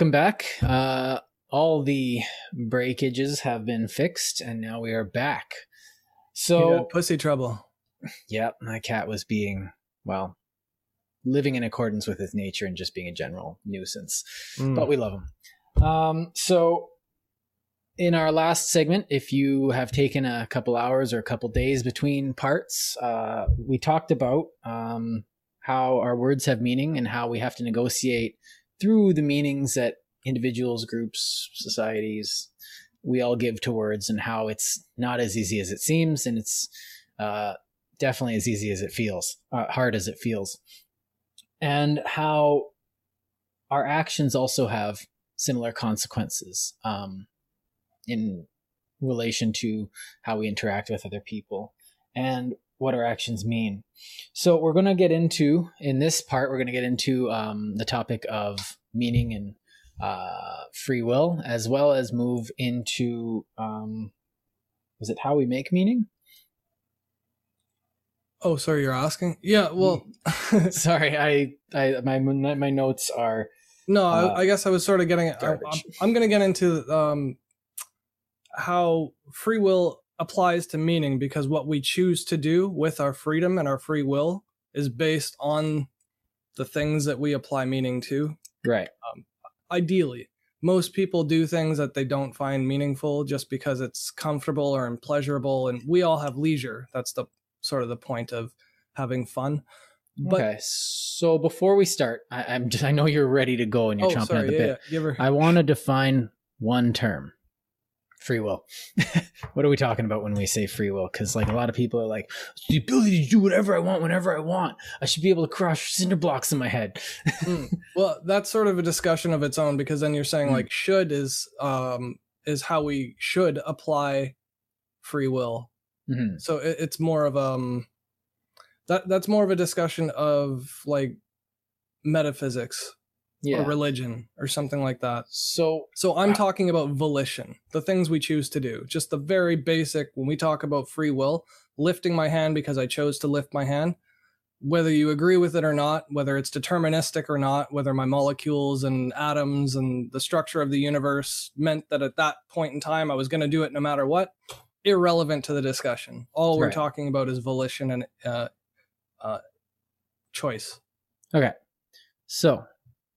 Welcome back. Uh, all the breakages have been fixed, and now we are back. So, pussy trouble. Yep, my cat was being well, living in accordance with his nature and just being a general nuisance. Mm. But we love him. Um, so in our last segment, if you have taken a couple hours or a couple days between parts, uh, we talked about um, how our words have meaning and how we have to negotiate through the meanings that individuals, groups, societies, we all give to words, and how it's not as easy as it seems, and it's uh, definitely as easy as it feels, uh, hard as it feels, and how our actions also have similar consequences um, in relation to how we interact with other people. And what our actions mean. So we're going to get into in this part. We're going to get into um, the topic of meaning and uh, free will, as well as move into um, is it how we make meaning? Oh, sorry, you're asking. Yeah, well, sorry, I, I, my my notes are. No, uh, I, I, guess I was sort of getting. I, I'm, I'm going to get into um, how free will applies to meaning because what we choose to do with our freedom and our free will is based on the things that we apply meaning to. Right. Um, ideally, most people do things that they don't find meaningful just because it's comfortable or pleasurable, and we all have leisure. That's the sort of the point of having fun. But, okay, so before we start, I, am just, I know you're ready to go and you're oh, chomping sorry, at the yeah, bit. Yeah. I want to define one term free will. what are we talking about when we say free will? Because like a lot of people are like, the ability to do whatever I want whenever I want. I should be able to crush cinder blocks in my head. mm. Well, that's sort of a discussion of its own because then you're saying mm. like should is um is how we should apply free will. Mm-hmm. So it, it's more of um that that's more of a discussion of like metaphysics yeah. or religion or something like that. So so I'm talking about volition, the things we choose to do. Just the very basic when we talk about free will, lifting my hand because I chose to lift my hand. Whether you agree with it or not, whether it's deterministic or not, whether my molecules and atoms and the structure of the universe meant that at that point in time I was going to do it no matter what, irrelevant to the discussion. All we're talking about is volition and uh, uh, choice. Okay. So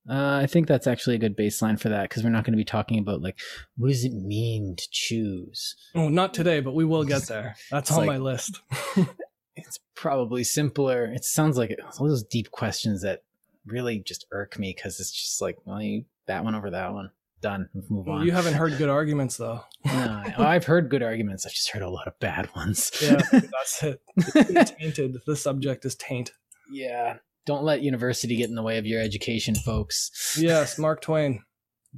uh, I think that's actually a good baseline for that because we're not going to be talking about like what does it mean to choose. Oh, not today, but we will get there. That's on like, my list. it's probably simpler. It sounds like all those deep questions that really just irk me because it's just like, well, you that one over that one. Done. Move on. You haven't heard good arguments though. no, I've heard good arguments. I've just heard a lot of bad ones. yeah, that's it. It's tainted. The subject is taint. Yeah. Don't let university get in the way of your education, folks. Yes, Mark Twain,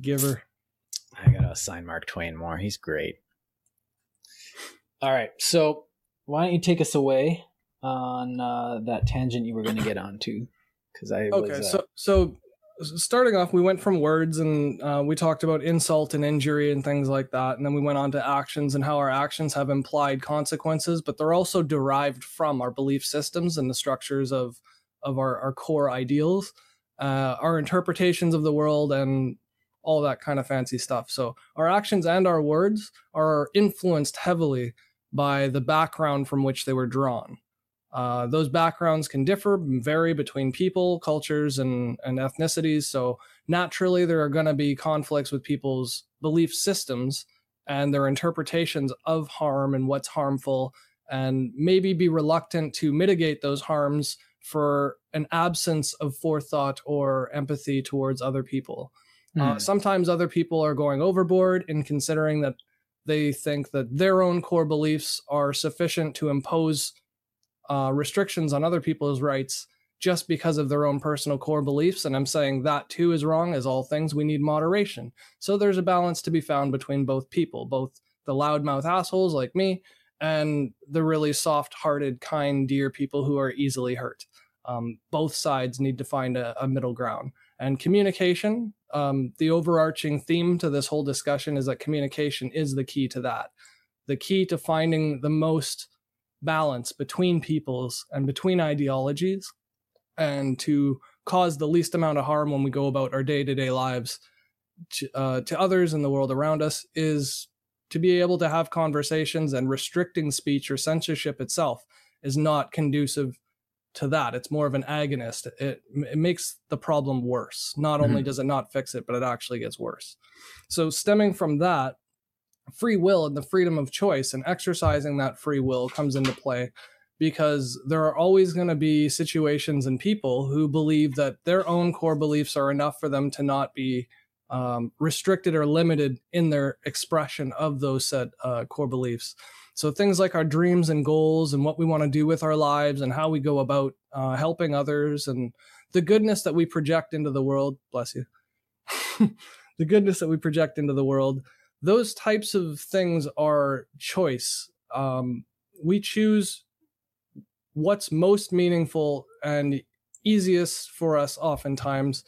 giver. I gotta assign Mark Twain more. He's great. All right, so why don't you take us away on uh, that tangent you were going to get onto? Because I okay, was, uh, so so starting off, we went from words and uh, we talked about insult and injury and things like that, and then we went on to actions and how our actions have implied consequences, but they're also derived from our belief systems and the structures of of our, our core ideals, uh, our interpretations of the world, and all that kind of fancy stuff. So our actions and our words are influenced heavily by the background from which they were drawn. Uh, those backgrounds can differ, vary between people, cultures, and, and ethnicities. So naturally, there are going to be conflicts with people's belief systems and their interpretations of harm and what's harmful, and maybe be reluctant to mitigate those harms for an absence of forethought or empathy towards other people. Mm. Uh, hmm. sometimes other people are going overboard in considering that they think that their own core beliefs are sufficient to impose uh, restrictions on other people's rights just because of their own personal core beliefs. And I'm saying that too is wrong. As all things, we need moderation. So there's a balance to be found between both people, both the loudmouth assholes like me and the really soft hearted, kind, dear people who are easily hurt. Um, both sides need to find a, a middle ground. And communication, um, the overarching theme to this whole discussion is that communication is the key to that. The key to finding the most balance between peoples and between ideologies and to cause the least amount of harm when we go about our day to day lives uh, to others in the world around us is to be able to have conversations and restricting speech or censorship itself is not conducive to that. It's more of an agonist. It, it makes the problem worse. Not only mm-hmm. does it not fix it, but it actually gets worse. So, stemming from that, free will and the freedom of choice and exercising that free will comes into play because there are always going to be situations and people who believe that their own core beliefs are enough for them to not be um, restricted or limited in their expression of those said uh, core beliefs. So things like our dreams and goals and what we want to do with our lives and how we go about uh, helping others and the goodness that we project into the world. Bless you. the goodness that we project into the world. Those types of things are choice. Um, we choose what's most meaningful and easiest for us oftentimes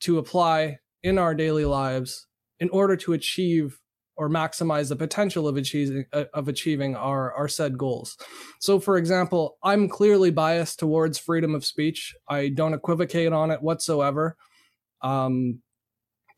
to apply in our daily lives in order to achieve or maximize the potential of achieving uh, of achieving our our said goals. So for example, I'm clearly biased towards freedom of speech. I don't equivocate on it whatsoever. Um,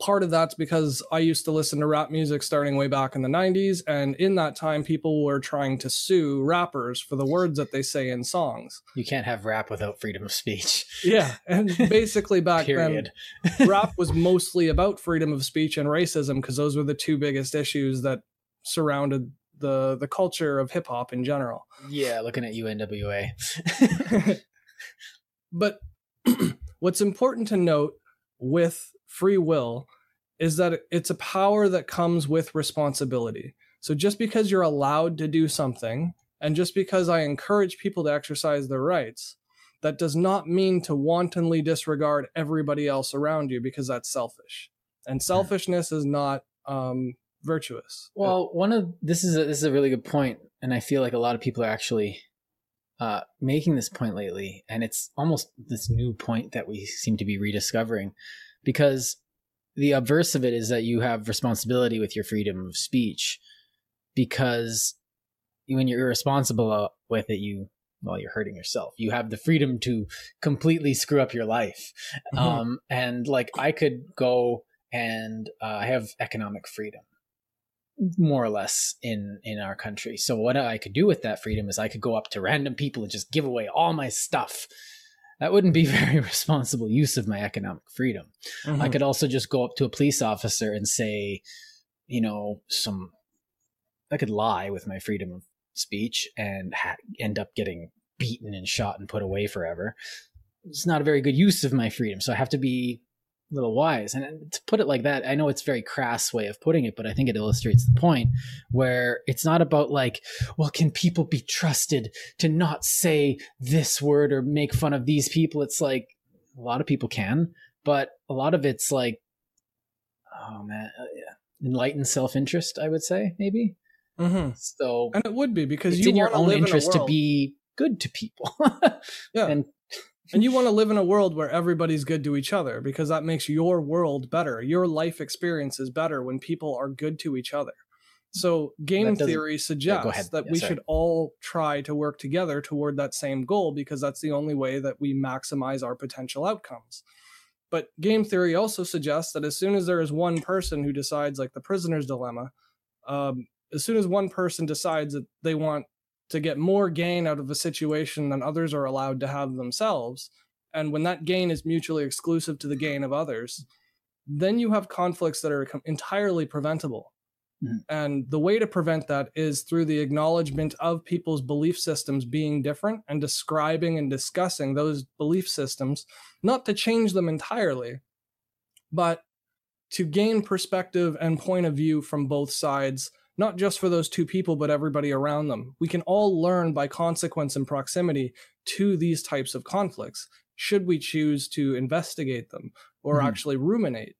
part of that's because I used to listen to rap music starting way back in the 90s. And in that time, people were trying to sue rappers for the words that they say in songs. You can't have rap without freedom of speech. yeah. And basically, back then, rap was mostly about freedom of speech and racism because those were the two biggest issues that surrounded the the culture of hip hop in general. Yeah, looking at UNWA. but what's important to note with free will is that it's a power that comes with responsibility. So just because you're allowed to do something, and just because I encourage people to exercise their rights, that does not mean to wantonly disregard everybody else around you because that's selfish. And selfishness is not um, virtuous. Well, one of this is a, this is a really good point, and I feel like a lot of people are actually uh, making this point lately, and it's almost this new point that we seem to be rediscovering because the obverse of it is that you have responsibility with your freedom of speech because when you're irresponsible uh, with it you well you're hurting yourself. You have the freedom to completely screw up your life. Mm-hmm. um, and like i could go and uh, i have economic freedom more or less in in our country. So what i could do with that freedom is i could go up to random people and just give away all my stuff that wouldn't be very responsible use of my economic freedom. Mm-hmm. I could also just go up to a police officer and say, you know, some, I could lie with my freedom of speech and ha- end up getting beaten and shot and put away forever. It's not a very good use of my freedom. So I have to be little wise. And to put it like that, I know it's a very crass way of putting it, but I think it illustrates the point where it's not about like, well, can people be trusted to not say this word or make fun of these people? It's like a lot of people can, but a lot of it's like, oh man, uh, yeah. enlightened self interest, I would say, maybe. Mm-hmm. So, and it would be because it's you in your own interest in to be good to people. yeah. And and you want to live in a world where everybody's good to each other because that makes your world better. Your life experience is better when people are good to each other. So, game theory suggests yeah, that yeah, we sorry. should all try to work together toward that same goal because that's the only way that we maximize our potential outcomes. But game theory also suggests that as soon as there is one person who decides, like the prisoner's dilemma, um, as soon as one person decides that they want to get more gain out of a situation than others are allowed to have themselves. And when that gain is mutually exclusive to the gain of others, then you have conflicts that are entirely preventable. Mm-hmm. And the way to prevent that is through the acknowledgement of people's belief systems being different and describing and discussing those belief systems, not to change them entirely, but to gain perspective and point of view from both sides not just for those two people, but everybody around them. We can all learn by consequence and proximity to these types of conflicts, should we choose to investigate them or mm-hmm. actually ruminate.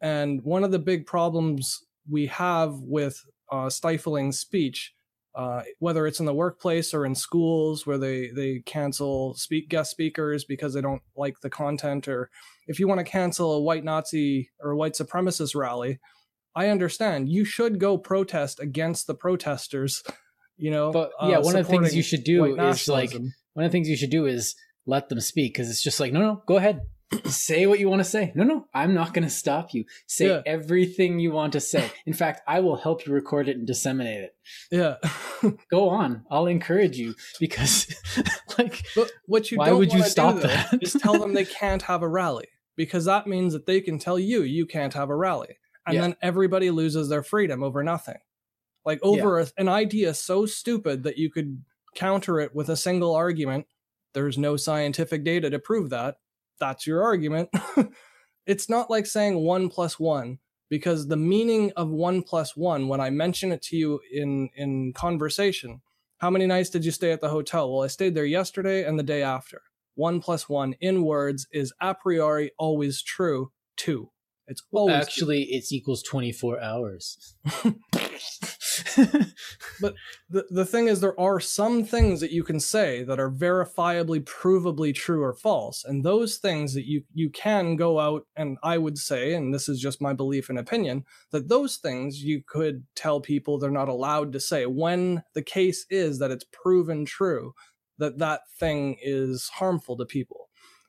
And one of the big problems we have with uh, stifling speech, uh, whether it's in the workplace or in schools where they, they cancel speak guest speakers because they don't like the content, or if you want to cancel a white Nazi or white supremacist rally, I understand you should go protest against the protesters. You know, but yeah, uh, one of the things you should do is like one of the things you should do is let them speak because it's just like no, no, go ahead, say what you want to say. No, no, I'm not going to stop you. Say yeah. everything you want to say. In fact, I will help you record it and disseminate it. Yeah. Go on. I'll encourage you because, like, but what you why would you stop do, that? Though, is tell them they can't have a rally because that means that they can tell you you can't have a rally, and yeah. then everybody loses their freedom over nothing, like over yeah. a, an idea so stupid that you could counter it with a single argument. There's no scientific data to prove that that's your argument. it's not like saying one plus one because the meaning of one plus one, when I mention it to you in, in conversation, how many nights did you stay at the hotel? Well, I stayed there yesterday and the day after. One plus one in words is a priori always true. Two. It's always actually it's equals 24 hours. but the, the thing is, there are some things that you can say that are verifiably, provably true or false. And those things that you, you can go out and I would say, and this is just my belief and opinion, that those things you could tell people they're not allowed to say when the case is that it's proven true that that thing is harmful to people.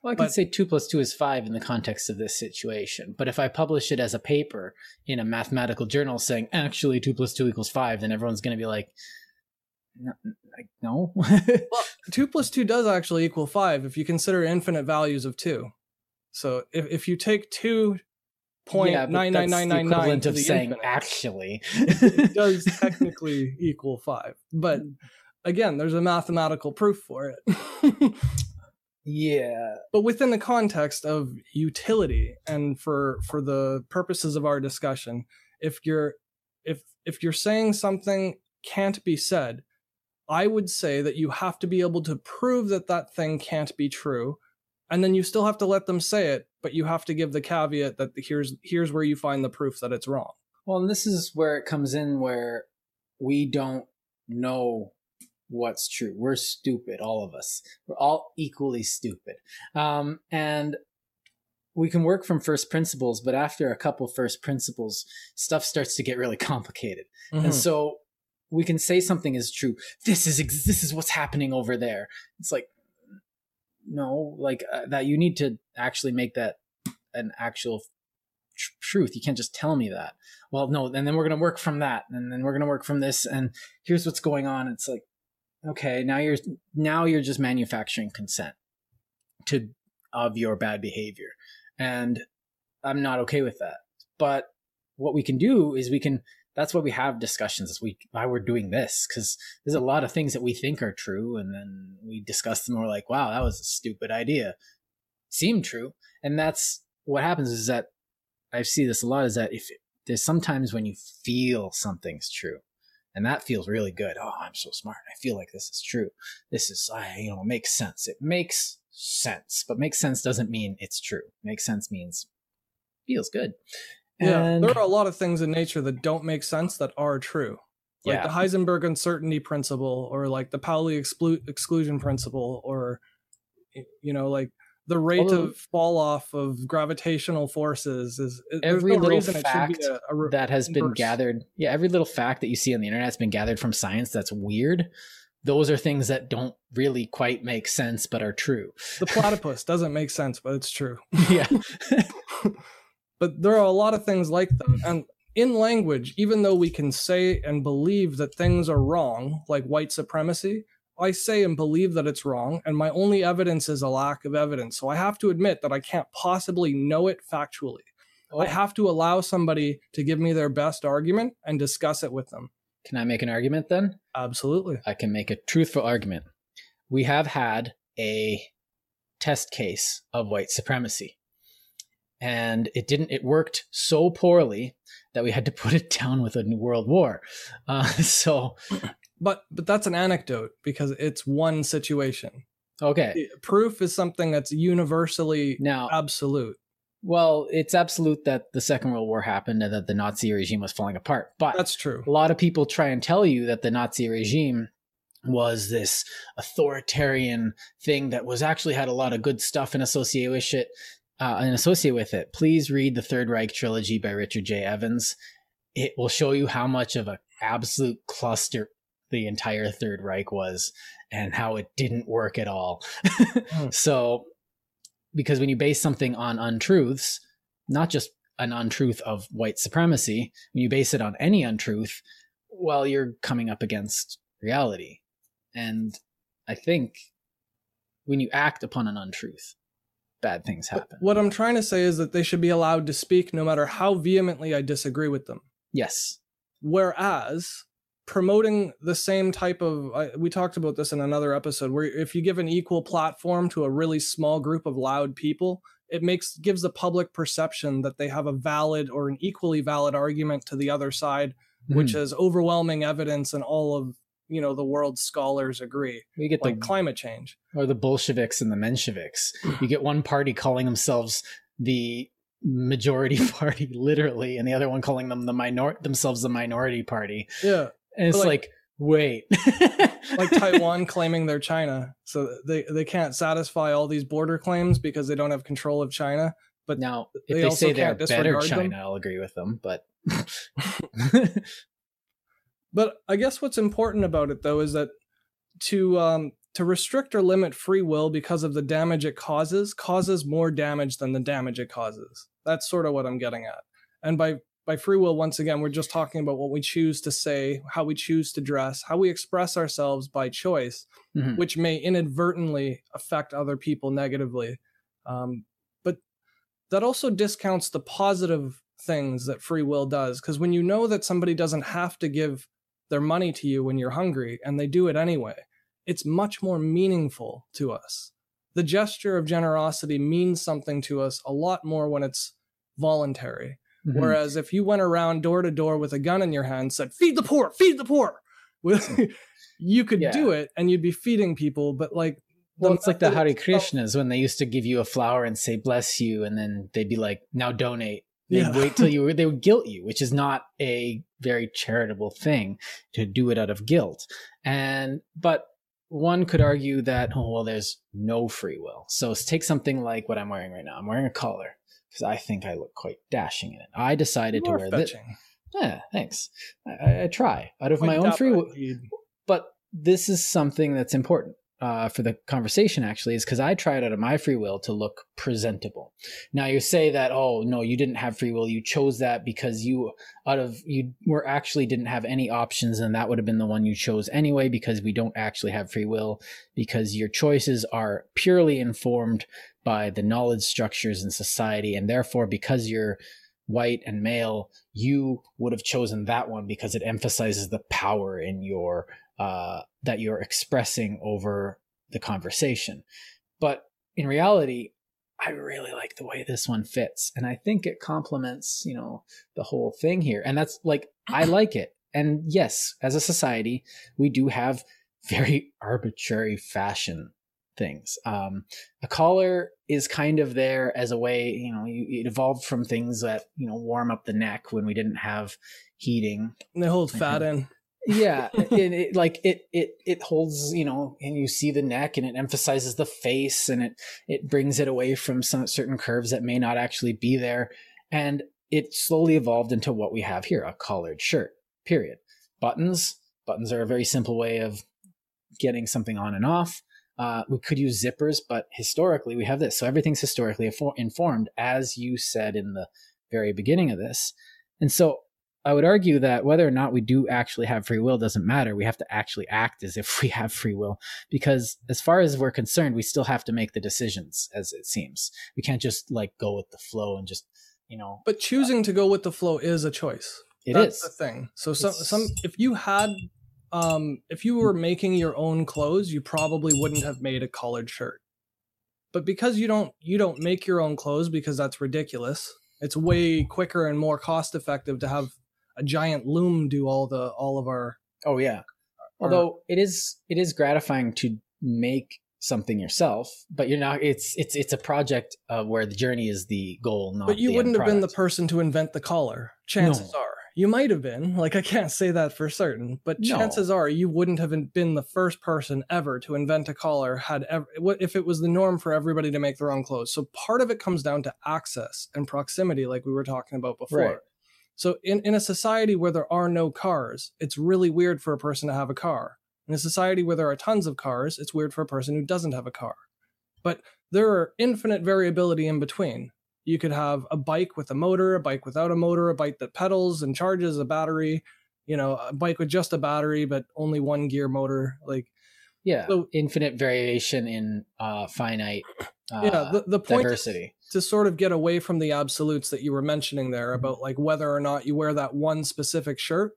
Well, I could but, say two plus two is five in the context of this situation. But if I publish it as a paper in a mathematical journal saying actually two plus two equals five, then everyone's going to be like, no. well, two plus two does actually equal five if you consider infinite values of two. So if, if you take two point yeah, nine nine nine nine nine of saying infinite, actually, it does technically equal five. But mm. again, there's a mathematical proof for it. Yeah. But within the context of utility and for for the purposes of our discussion, if you're if if you're saying something can't be said, I would say that you have to be able to prove that that thing can't be true, and then you still have to let them say it, but you have to give the caveat that here's here's where you find the proof that it's wrong. Well, and this is where it comes in where we don't know what's true. We're stupid, all of us. We're all equally stupid. Um, and we can work from first principles, but after a couple first principles, stuff starts to get really complicated. Mm-hmm. And so we can say something is true. This is ex- this is what's happening over there. It's like no, like uh, that. You need to actually make that an actual tr- truth. You can't just tell me that. Well, no, and then we're gonna work from that, and then we're gonna work from this, and here's what's going on. It's like okay now you're now you're just manufacturing consent to of your bad behavior. And i'm not okay with that. But what we can do is we can that's why we have discussions week why we're doing this because there's a lot of things that we think are true and then we discuss them we're like wow that was a stupid idea. Seemed true. And that's what happens is that i see this a lot is that if there's sometimes when you feel something's true and that feels really good. Oh, I'm so smart. I feel like this is true. This is, I, you know, makes sense. It makes sense, but makes sense doesn't mean it's true. Makes sense means feels good. Yeah, and... there are a lot of things in nature that don't make sense that are true. Like yeah. the Heisenberg uncertainty principle, or like the Pauli exclu- exclusion principle, or you know, like the rate Although, of fall off of gravitational forces is every no little fact a, a that has inverse. been gathered. Yeah, every little fact that you see on the internet has been gathered from science that's weird. Those are things that don't really quite make sense but are true. The platypus doesn't make sense, but it's true. yeah. but there are a lot of things like that. And in language, even though we can say and believe that things are wrong, like white supremacy, I say and believe that it's wrong, and my only evidence is a lack of evidence. So I have to admit that I can't possibly know it factually. Oh. I have to allow somebody to give me their best argument and discuss it with them. Can I make an argument then? Absolutely. I can make a truthful argument. We have had a test case of white supremacy. And it didn't, it worked so poorly that we had to put it down with a new world war. Uh, so but but that's an anecdote because it's one situation. Okay. Proof is something that's universally now absolute. Well, it's absolute that the Second World War happened and that the Nazi regime was falling apart. But that's true. A lot of people try and tell you that the Nazi regime was this authoritarian thing that was actually had a lot of good stuff and associate with it. Uh, and associate with it. Please read the Third Reich trilogy by Richard J. Evans. It will show you how much of an absolute cluster the entire Third Reich was and how it didn't work at all. Hmm. So because when you base something on untruths, not just an untruth of white supremacy, when you base it on any untruth, well, you're coming up against reality. And I think when you act upon an untruth, bad things happen. But what I'm trying to say is that they should be allowed to speak no matter how vehemently I disagree with them. Yes. Whereas promoting the same type of uh, we talked about this in another episode where if you give an equal platform to a really small group of loud people it makes gives the public perception that they have a valid or an equally valid argument to the other side mm. which is overwhelming evidence and all of you know the world's scholars agree we get like the, climate change. or the bolsheviks and the mensheviks. You get one party calling themselves the majority party literally and the other one calling them the minor themselves the minority party. Yeah and it's like, like, wait. like Taiwan claiming they're China. So they, they can't satisfy all these border claims because they don't have control of China. But now, if they, they say they're better China, them. I'll agree with them. But but I guess what's important about it though is that to um, to restrict or limit free will because of the damage it causes causes more damage than the damage it causes. That's sort of what I'm getting at. And by by free will, once again, we're just talking about what we choose to say, how we choose to dress, how we express ourselves by choice, mm-hmm. which may inadvertently affect other people negatively. Um, but that also discounts the positive things that free will does. Because when you know that somebody doesn't have to give their money to you when you're hungry and they do it anyway, it's much more meaningful to us. The gesture of generosity means something to us a lot more when it's voluntary Mm-hmm. Whereas if you went around door to door with a gun in your hand, said "Feed the poor, feed the poor," you could yeah. do it and you'd be feeding people. But like, well, it's like the Hare Krishnas when they used to give you a flower and say "bless you," and then they'd be like, "Now donate." They'd yeah. wait till you were, they would guilt you, which is not a very charitable thing to do it out of guilt. And but one could argue that oh well, there's no free will. So take something like what I'm wearing right now. I'm wearing a collar because I think I look quite dashing in it. I decided you to wear this. Yeah, thanks. I, I, try out of my own free will. But this is something that's important uh, for the conversation actually is because I tried out of my free will to look presentable. Now you say that, oh no, you didn't have free will. You chose that because you out of you were actually didn't have any options, and that would have been the one you chose anyway because we don't actually have free will because your choices are purely informed by the knowledge structures in society, and therefore because you're white and male, you would have chosen that one because it emphasizes the power in your uh, that you're expressing over the conversation. But in reality, I really like the way this one fits. And I think it complements, you know, the whole thing here. And that's like, I like it. And yes, as a society, we do have very arbitrary fashion things. Um, a collar is kind of there as a way, you know, it evolved from things that, you know, warm up the neck when we didn't have heating. And they hold fat in yeah it, it, like it it it holds you know and you see the neck and it emphasizes the face and it it brings it away from some certain curves that may not actually be there. And it slowly evolved into what we have here a collared shirt period. Buttons buttons are a very simple way of getting something on and off. Uh, we could use zippers but historically we have this. So everything's historically informed as you said in the very beginning of this. And so I would argue that whether or not we do actually have free will doesn't matter. We have to actually act as if we have free will because as far as we're concerned, we still have to make the decisions as it seems. We can't just like go with the flow and just, you know. But choosing uh, to go with the flow is a choice. It That's is the thing. So some some if you had um if you were making your own clothes, you probably wouldn't have made a collared shirt. But because you don't you don't make your own clothes because that's ridiculous. It's way quicker and more cost effective to have a giant loom do all the all of our oh yeah our, although it is it is gratifying to make something yourself but you're not it's it's it's a project uh, where the journey is the goal not but you wouldn't have been the person to invent the collar chances no. are you might have been like i can't say that for certain but no. chances are you wouldn't have been the first person ever to invent a collar had ever if it was the norm for everybody to make their own clothes so part of it comes down to access and proximity like we were talking about before right. So in, in a society where there are no cars, it's really weird for a person to have a car. In a society where there are tons of cars, it's weird for a person who doesn't have a car. But there are infinite variability in between. You could have a bike with a motor, a bike without a motor, a bike that pedals and charges a battery, you know, a bike with just a battery but only one gear motor. Like, yeah, so, infinite variation in uh, finite. Uh, yeah, the, the point diversity to sort of get away from the absolutes that you were mentioning there mm-hmm. about like whether or not you wear that one specific shirt.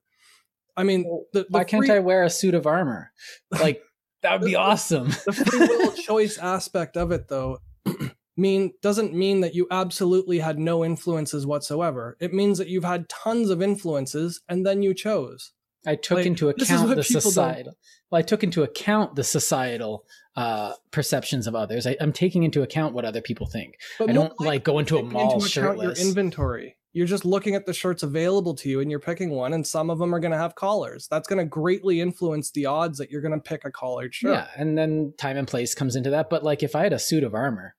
I mean, the, the why free... can't I wear a suit of armor? Like that would be awesome. the free will choice aspect of it, though, mean doesn't mean that you absolutely had no influences whatsoever. It means that you've had tons of influences and then you chose. I took like, into account the societal. Well, I took into account the societal uh, perceptions of others. I, am taking into account what other people think. But I don't like go into a mall into shirtless. Your inventory. You're just looking at the shirts available to you, and you're picking one, and some of them are going to have collars. That's going to greatly influence the odds that you're going to pick a collared shirt. Yeah, and then time and place comes into that. But like, if I had a suit of armor,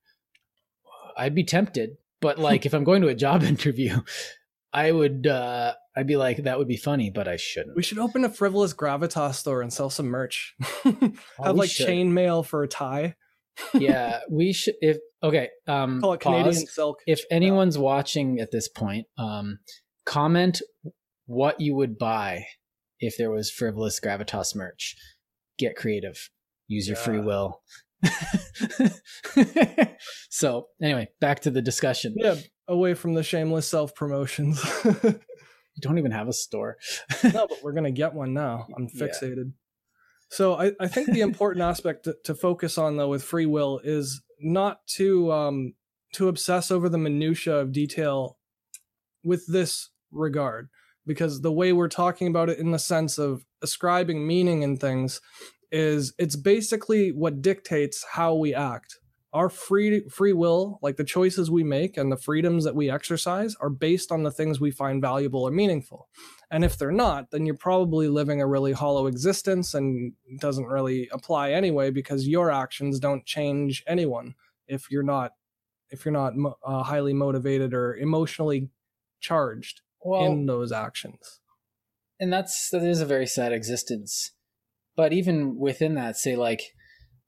I'd be tempted. But like, if I'm going to a job interview, I would uh I'd be like, that would be funny, but I shouldn't. We should open a frivolous gravitas store and sell some merch. Have like chainmail for a tie. yeah, we should. If okay, um, call it pause. Canadian silk. If anyone's watching at this point, um, comment what you would buy if there was frivolous gravitas merch. Get creative. Use your yeah. free will. so anyway, back to the discussion. Yeah, away from the shameless self promotions. Don't even have a store. no, but we're gonna get one now. I'm fixated. Yeah. So I, I think the important aspect to, to, focus on though with free will is not to um to obsess over the minutia of detail with this regard because the way we're talking about it in the sense of ascribing meaning in things is it's basically what dictates how we act our free free will like the choices we make and the freedoms that we exercise are based on the things we find valuable or meaningful. And if they're not then you're probably living a really hollow existence and doesn't really apply anyway because your actions don't change anyone if you're not if you're not uh, highly motivated or emotionally charged well, in those actions. And that's that is a very sad existence. But even within that say like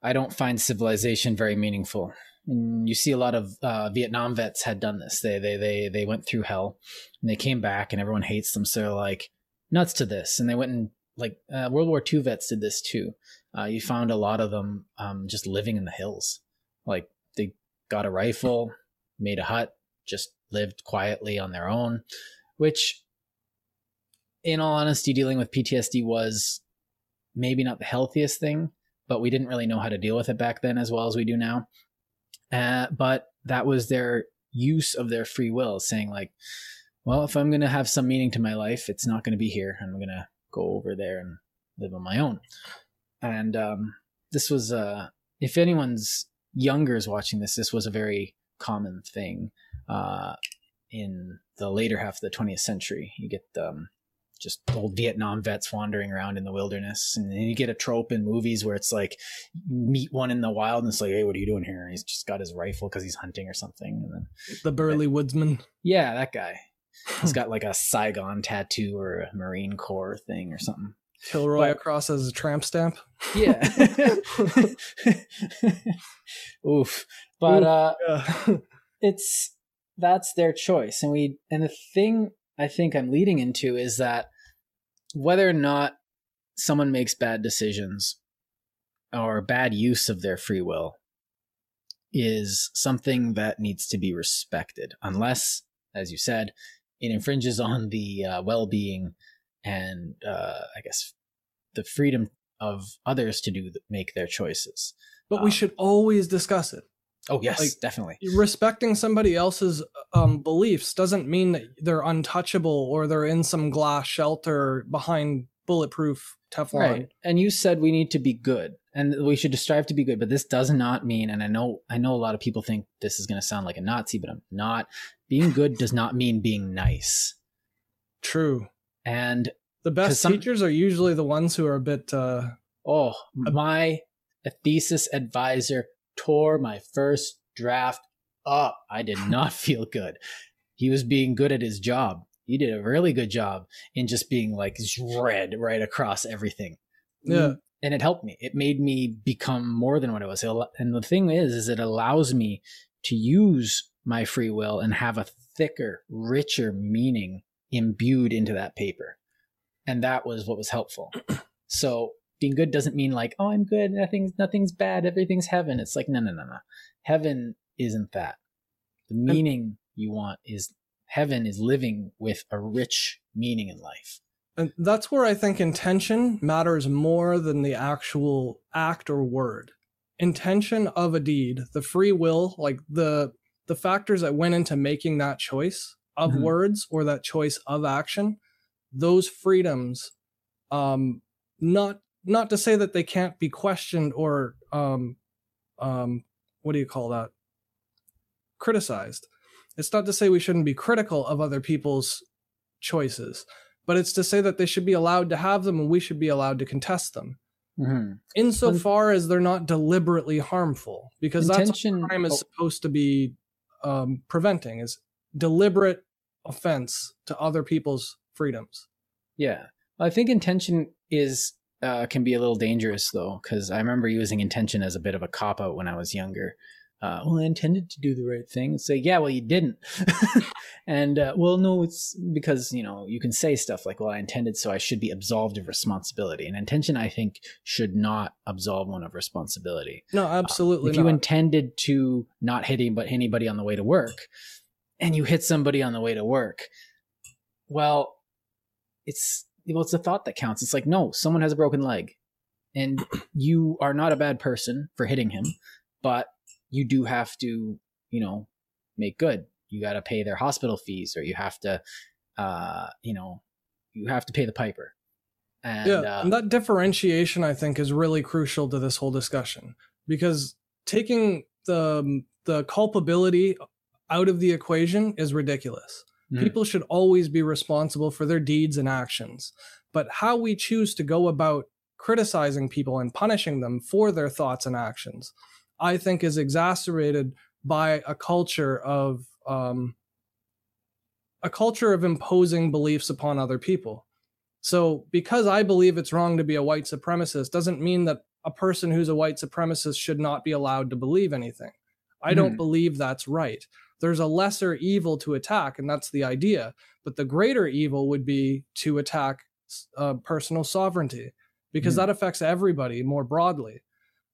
I don't find civilization very meaningful. And you see a lot of uh, Vietnam vets had done this. They they they they went through hell, and they came back, and everyone hates them. So they're like nuts to this, and they went and like uh, World War II vets did this too. Uh, you found a lot of them um, just living in the hills. Like they got a rifle, made a hut, just lived quietly on their own, which, in all honesty, dealing with PTSD was maybe not the healthiest thing but we didn't really know how to deal with it back then as well as we do now. Uh, but that was their use of their free will, saying like, well, if I'm going to have some meaning to my life, it's not going to be here. I'm going to go over there and live on my own. And um, this was, uh, if anyone's younger is watching this, this was a very common thing uh, in the later half of the 20th century. You get um, just old Vietnam vets wandering around in the wilderness. And you get a trope in movies where it's like meet one in the wild and it's like, hey, what are you doing here? And he's just got his rifle because he's hunting or something. And then the burly woodsman. Yeah, that guy. he's got like a Saigon tattoo or a Marine Corps thing or something. Kilroy but, across as a tramp stamp. Yeah. Oof. But uh yeah. it's that's their choice. And we and the thing I think I'm leading into is that whether or not someone makes bad decisions or bad use of their free will is something that needs to be respected, unless, as you said, it infringes on the uh, well being and, uh, I guess, the freedom of others to do make their choices. But um, we should always discuss it. Oh yes, like, definitely. Respecting somebody else's um, beliefs doesn't mean that they're untouchable or they're in some glass shelter behind bulletproof Teflon. Right. And you said we need to be good and we should strive to be good, but this does not mean and I know I know a lot of people think this is going to sound like a Nazi, but I'm not. Being good does not mean being nice. True. And the best some, teachers are usually the ones who are a bit uh oh, my a thesis advisor tore my first draft up. I did not feel good. He was being good at his job. He did a really good job in just being like red right across everything. Yeah. and it helped me. It made me become more than what I was. And the thing is, is it allows me to use my free will and have a thicker, richer meaning imbued into that paper. And that was what was helpful. So being good doesn't mean like, oh, I'm good, nothing's nothing's bad, everything's heaven. It's like, no, no, no, no. Heaven isn't that. The meaning you want is heaven is living with a rich meaning in life. And that's where I think intention matters more than the actual act or word. Intention of a deed, the free will, like the the factors that went into making that choice of mm-hmm. words or that choice of action, those freedoms, um, not not to say that they can't be questioned or um, um, what do you call that? Criticized. It's not to say we shouldn't be critical of other people's choices, but it's to say that they should be allowed to have them and we should be allowed to contest them. Mm-hmm. Insofar as they're not deliberately harmful, because Intention, that's what crime is oh. supposed to be um, preventing is deliberate offense to other people's freedoms. Yeah, I think intention is uh, can be a little dangerous though, because I remember using intention as a bit of a cop out when I was younger. Uh, well, I intended to do the right thing. Say, yeah, well, you didn't. and uh, well, no, it's because you know you can say stuff like, "Well, I intended, so I should be absolved of responsibility." And intention, I think, should not absolve one of responsibility. No, absolutely. Uh, if not. you intended to not hit anybody on the way to work, and you hit somebody on the way to work, well, it's well, it's the thought that counts. It's like, no, someone has a broken leg, and you are not a bad person for hitting him, but you do have to, you know, make good. You got to pay their hospital fees, or you have to, uh, you know, you have to pay the piper. And, yeah, uh, and that differentiation, I think, is really crucial to this whole discussion because taking the the culpability out of the equation is ridiculous. Mm. People should always be responsible for their deeds and actions. But how we choose to go about criticizing people and punishing them for their thoughts and actions, I think is exacerbated by a culture of um, a culture of imposing beliefs upon other people. So, because I believe it's wrong to be a white supremacist, doesn't mean that a person who's a white supremacist should not be allowed to believe anything. I don't hmm. believe that's right there's a lesser evil to attack, and that's the idea. But the greater evil would be to attack uh, personal sovereignty because mm. that affects everybody more broadly.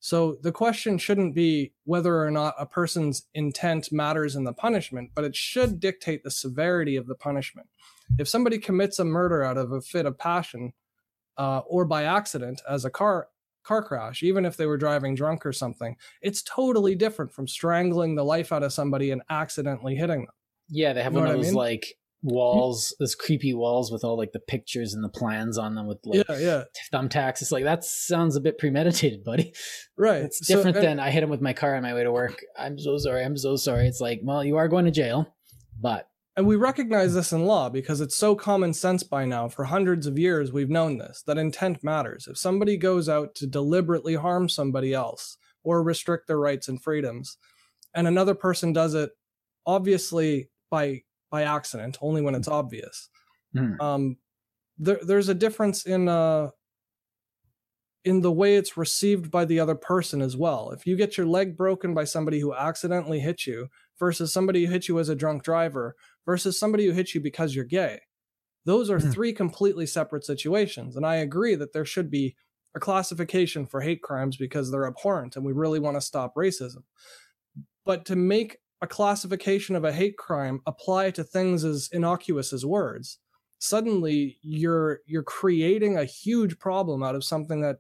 So the question shouldn't be whether or not a person's intent matters in the punishment, but it should dictate the severity of the punishment. If somebody commits a murder out of a fit of passion uh, or by accident, as a car car crash, even if they were driving drunk or something. It's totally different from strangling the life out of somebody and accidentally hitting them. Yeah, they have you one of those I mean? like walls, those creepy walls with all like the pictures and the plans on them with like yeah, yeah. thumbtacks. It's like that sounds a bit premeditated, buddy. Right. It's different so, than I hit him with my car on my way to work. I'm so sorry. I'm so sorry. It's like, well, you are going to jail, but and we recognize this in law because it's so common sense by now. For hundreds of years, we've known this that intent matters. If somebody goes out to deliberately harm somebody else or restrict their rights and freedoms, and another person does it obviously by by accident, only when it's obvious. Mm. Um, there, there's a difference in uh, in the way it's received by the other person as well. If you get your leg broken by somebody who accidentally hit you versus somebody who hit you as a drunk driver versus somebody who hits you because you're gay. Those are mm. three completely separate situations. And I agree that there should be a classification for hate crimes because they're abhorrent and we really want to stop racism. But to make a classification of a hate crime apply to things as innocuous as words, suddenly you're you're creating a huge problem out of something that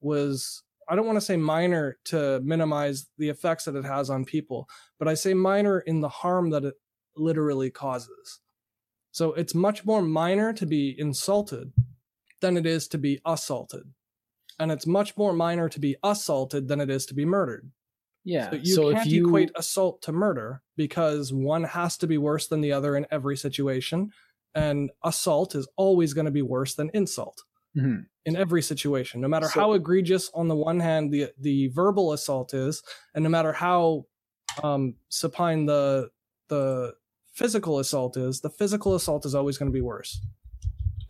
was I don't want to say minor to minimize the effects that it has on people, but I say minor in the harm that it literally causes. So it's much more minor to be insulted than it is to be assaulted. And it's much more minor to be assaulted than it is to be murdered. Yeah. So you so can't you... equate assault to murder because one has to be worse than the other in every situation. And assault is always going to be worse than insult mm-hmm. in every situation, no matter so... how egregious on the one hand the the verbal assault is, and no matter how um, supine the the physical assault is, the physical assault is always going to be worse.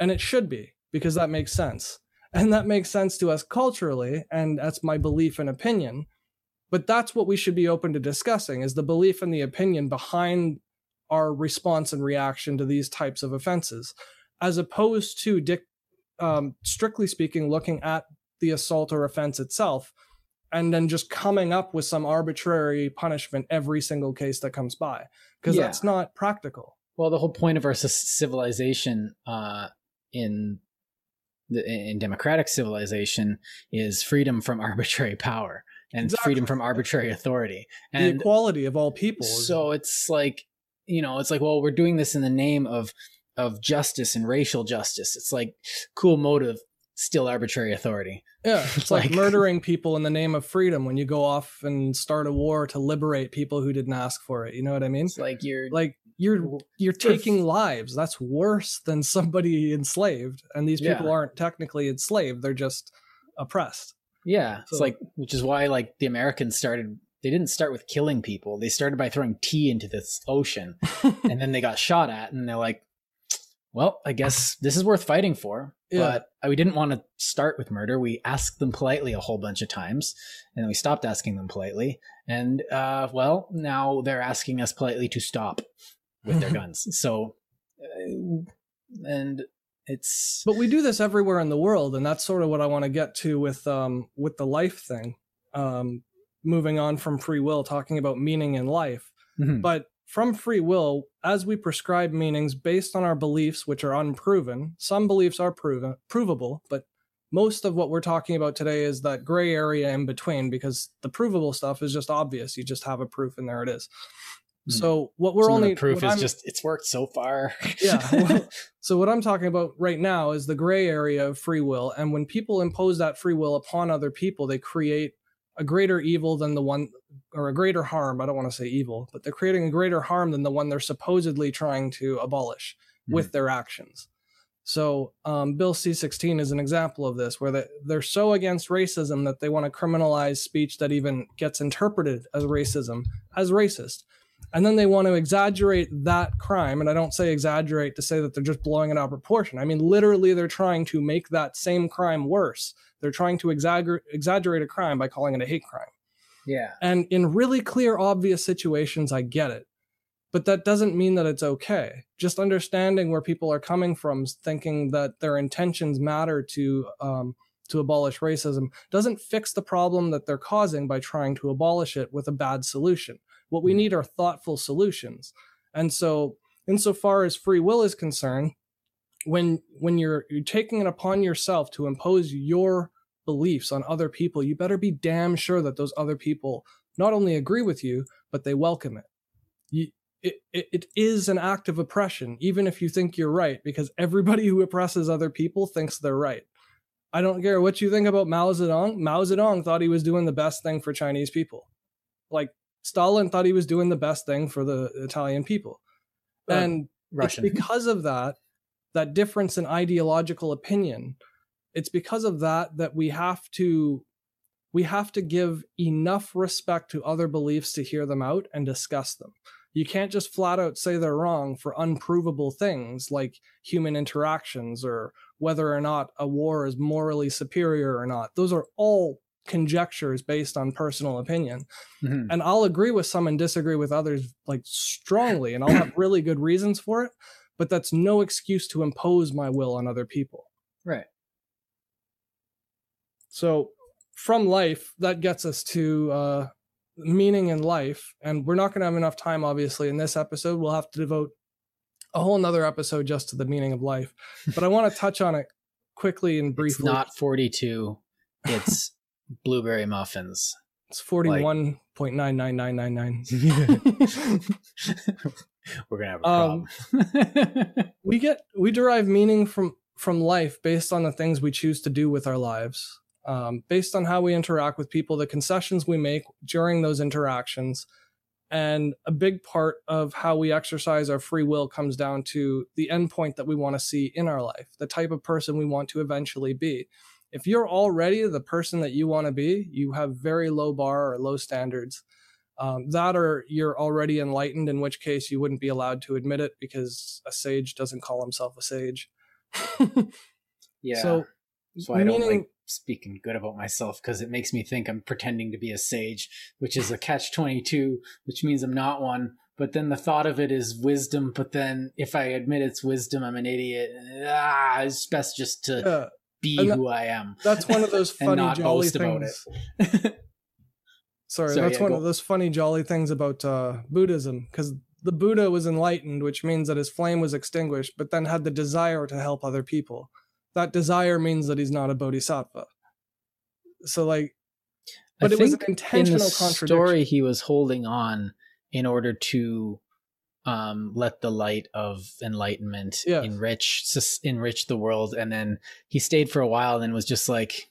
And it should be because that makes sense. and that makes sense to us culturally and that's my belief and opinion but that's what we should be open to discussing is the belief and the opinion behind our response and reaction to these types of offenses as opposed to um, strictly speaking looking at the assault or offense itself and then just coming up with some arbitrary punishment every single case that comes by because yeah. that's not practical well the whole point of our civilization uh, in the, in democratic civilization is freedom from arbitrary power and exactly. freedom from arbitrary authority and the equality of all people so it's like you know it's like well we're doing this in the name of of justice and racial justice it's like cool motive still arbitrary authority. Yeah it's like, like murdering people in the name of freedom when you go off and start a war to liberate people who didn't ask for it you know what i mean? It's like you're like you're you're taking lives. That's worse than somebody enslaved and these people yeah. aren't technically enslaved they're just oppressed. Yeah so, it's like which is why like the americans started they didn't start with killing people they started by throwing tea into this ocean and then they got shot at and they're like well i guess this is worth fighting for yeah. but we didn't want to start with murder we asked them politely a whole bunch of times and then we stopped asking them politely and uh, well now they're asking us politely to stop with their guns. So, uh, and it's but we do this everywhere in the world, and that's sort of what I want to get to with um with the life thing. Um, moving on from free will, talking about meaning in life, mm-hmm. but from free will, as we prescribe meanings based on our beliefs, which are unproven, some beliefs are proven provable, but most of what we're talking about today is that gray area in between because the provable stuff is just obvious. You just have a proof and there it is. Hmm. So what we're Some only proof is I'm, just it's worked so far. yeah. Well, so what I'm talking about right now is the gray area of free will, and when people impose that free will upon other people, they create a greater evil than the one, or a greater harm. I don't want to say evil, but they're creating a greater harm than the one they're supposedly trying to abolish mm-hmm. with their actions. So um, Bill C16 is an example of this, where they, they're so against racism that they want to criminalize speech that even gets interpreted as racism as racist and then they want to exaggerate that crime and i don't say exaggerate to say that they're just blowing it out of proportion. I mean literally they're trying to make that same crime worse. They're trying to exaggerate exaggerate a crime by calling it a hate crime. Yeah. And in really clear obvious situations i get it. But that doesn't mean that it's okay. Just understanding where people are coming from thinking that their intentions matter to um, to abolish racism doesn't fix the problem that they're causing by trying to abolish it with a bad solution what we hmm. need are thoughtful solutions. And so, insofar as free will is concerned, when when you're you're taking it upon yourself to impose your beliefs on other people, you better be damn sure that those other people not only agree with you, but they welcome it. You, it, it, it is an act of oppression, even if you think you're right, because everybody who oppresses other people thinks they're right. I don't care what you think about Mao Zedong. Mao Zedong thought he was doing the best thing for Chinese people. Like Stalin thought he was doing the best thing for the Italian people. Uh, and Russian. it's because of that, that difference in ideological opinion, it's because of that that we have to we have to give enough respect to other beliefs to hear them out and discuss them. You can't just flat out say they're wrong for unprovable things like human interactions or whether or not a war is morally superior or not. Those are all conjectures based on personal opinion. Mm-hmm. And I'll agree with some and disagree with others like strongly, and I'll have really good reasons for it, but that's no excuse to impose my will on other people. Right. So from life, that gets us to uh, meaning in life. And we're not going to have enough time, obviously, in this episode. We'll have to devote a whole nother episode just to the meaning of life. But I want to touch on it quickly and briefly. It's not 42. It's blueberry muffins. It's forty one point nine nine nine nine nine. We're gonna have a um, problem. we get we derive meaning from from life based on the things we choose to do with our lives, um, based on how we interact with people, the concessions we make during those interactions, and a big part of how we exercise our free will comes down to the endpoint that we want to see in our life, the type of person we want to eventually be if you're already the person that you want to be, you have very low bar or low standards. Um, that or you're already enlightened, in which case you wouldn't be allowed to admit it because a sage doesn't call himself a sage. yeah. So So I don't like speaking good about myself because it makes me think I'm pretending to be a sage, which is a catch 22, which means I'm not one. But then the thought of it is wisdom. But then if I admit it's wisdom, I'm an idiot. Ah, it's best just to yeah. Be who I am. That's one of those funny, jolly things. Sorry, that's yeah, one go. of those funny, jolly things about uh, Buddhism because the Buddha was enlightened, which means that his flame was extinguished, but then had the desire to help other people. That desire means that he's not a bodhisattva. So, like, but I it was an intentional in the story he was holding on in order to um, let the light of enlightenment yeah. enrich enrich the world, and then he stayed for a while, and was just like,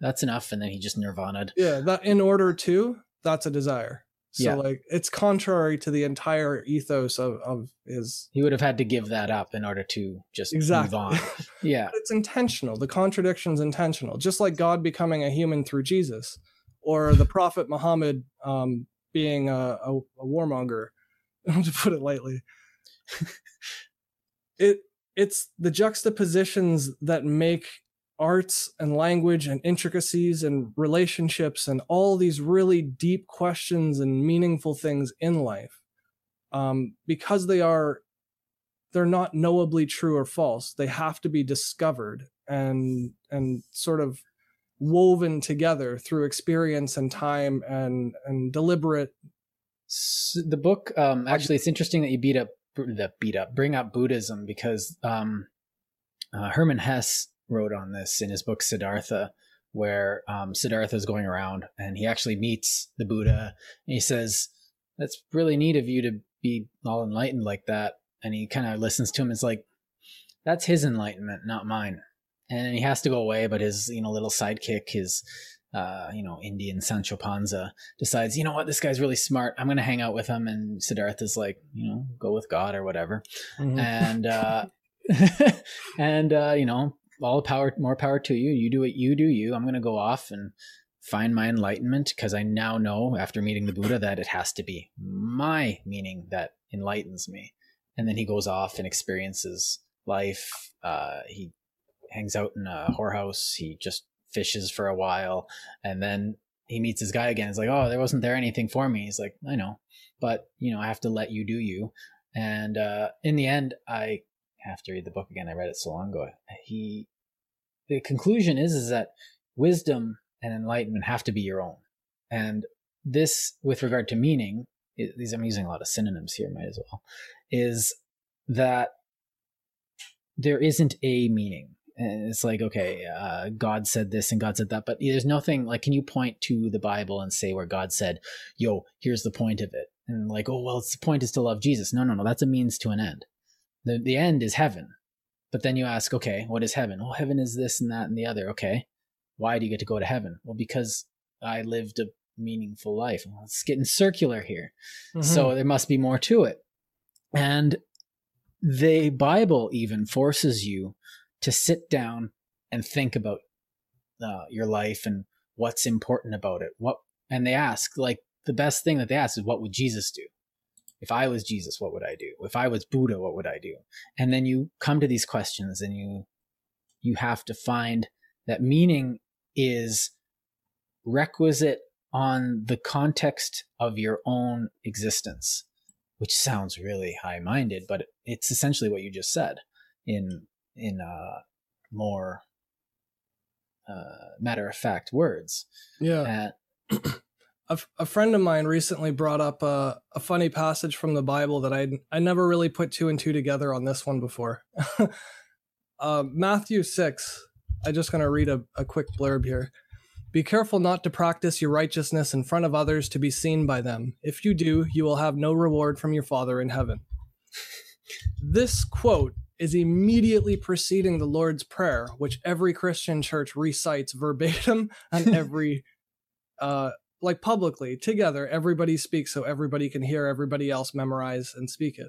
"That's enough," and then he just nirvana'd. Yeah, that in order to that's a desire. So yeah. like it's contrary to the entire ethos of, of his He would have had to give that up in order to just exactly. move on. Yeah. it's intentional. The contradiction's intentional. Just like God becoming a human through Jesus or the Prophet Muhammad um, being a, a, a warmonger, to put it lightly. it it's the juxtapositions that make arts and language and intricacies and relationships and all these really deep questions and meaningful things in life um, because they are they're not knowably true or false they have to be discovered and and sort of woven together through experience and time and and deliberate so the book um actually it's interesting that you beat up the beat up bring up buddhism because um uh, hermann hesse wrote on this in his book Siddhartha, where um, Siddhartha is going around and he actually meets the Buddha and he says, That's really neat of you to be all enlightened like that. And he kind of listens to him. It's like, That's his enlightenment, not mine. And he has to go away, but his, you know, little sidekick, his, uh, you know, Indian Sancho Panza decides, you know what, this guy's really smart. I'm going to hang out with him. And Siddhartha's like, you know, go with God or whatever. Mm-hmm. And, uh, and, uh, you know, all power, more power to you. You do what you do. You. I'm going to go off and find my enlightenment because I now know after meeting the Buddha that it has to be my meaning that enlightens me. And then he goes off and experiences life. Uh, he hangs out in a whorehouse. He just fishes for a while, and then he meets his guy again. He's like, "Oh, there wasn't there anything for me." He's like, "I know, but you know, I have to let you do you." And uh, in the end, I have to read the book again. I read it so long ago. He, the conclusion is, is that wisdom and enlightenment have to be your own. And this, with regard to meaning, these I'm using a lot of synonyms here, might as well, is that there isn't a meaning. And it's like, okay, uh, God said this and God said that, but there's nothing like, can you point to the Bible and say where God said, yo, here's the point of it? And like, oh, well, it's the point is to love Jesus. No, no, no, that's a means to an end the, the end is heaven. But then you ask, okay, what is heaven? Well, heaven is this and that and the other. Okay. Why do you get to go to heaven? Well, because I lived a meaningful life. Well, it's getting circular here. Mm-hmm. So there must be more to it. And the Bible even forces you to sit down and think about uh, your life and what's important about it. What and they ask like the best thing that they ask is what would Jesus do? if I was Jesus, what would I do? If I was Buddha, what would I do? And then you come to these questions and you you have to find that meaning is requisite on the context of your own existence, which sounds really high-minded, but it's essentially what you just said in in uh, more uh, matter-of-fact words. Yeah. a, a friend of mine recently brought up a, a funny passage from the Bible that I I never really put two and two together on this one before. uh, Matthew six. I'm just going to read a, a quick blurb here. Be careful not to practice your righteousness in front of others to be seen by them. If you do, you will have no reward from your Father in heaven. this quote is immediately preceding the Lord's Prayer, which every Christian church recites verbatim and every uh, like publicly together. Everybody speaks so everybody can hear everybody else memorize and speak it.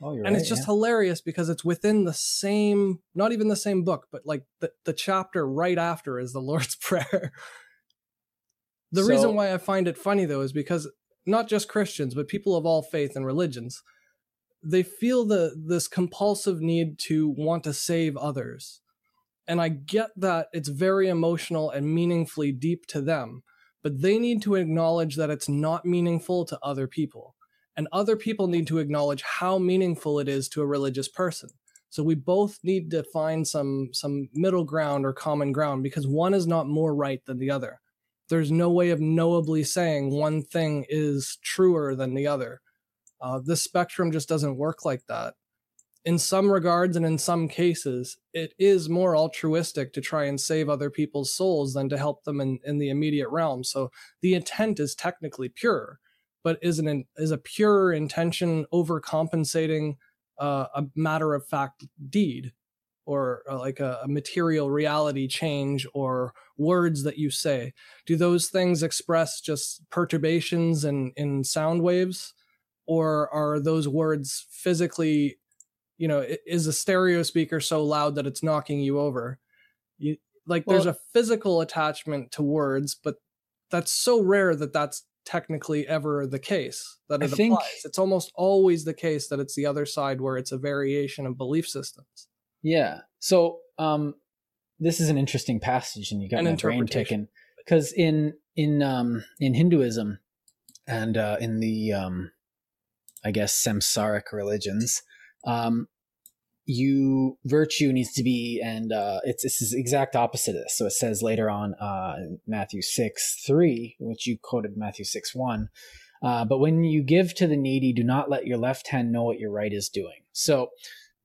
Oh, and right, it's just yeah. hilarious because it's within the same not even the same book but like the, the chapter right after is the lord's prayer. The so, reason why i find it funny though is because not just christians but people of all faith and religions they feel the this compulsive need to want to save others And I get that it's very emotional and meaningfully deep to them, but they need to acknowledge that it's not meaningful to other people. And other people need to acknowledge how meaningful it is to a religious person. So we both need to find some some middle ground or common ground because one is not more right than the other. There's no way of knowably saying one thing is truer than the other. Uh, this spectrum just doesn't work like that. In some regards and in some cases, it is more altruistic to try and save other people's souls than to help them in, in the immediate realm. So the intent is technically pure, but is an is a pure intention overcompensating uh, a matter of fact deed or uh, like a, a, material reality change or words that you say. Do those things express just perturbations in in sound waves or are those words physically you know, is a stereo speaker so loud that it's knocking you over? You like well, there's a physical attachment to words, but that's so rare that that's technically ever the case that it I think. It's almost always the case that it's the other side where it's a variation of belief systems. Yeah. So um this is an interesting passage and you got An my brain ticking because in in um in Hinduism and uh in the um I guess samsaric religions. Um, you virtue needs to be and uh, it's this is exact opposite of this. So it says later on uh, matthew 6 3 which you quoted matthew 6 1 uh, but when you give to the needy do not let your left hand know what your right is doing. So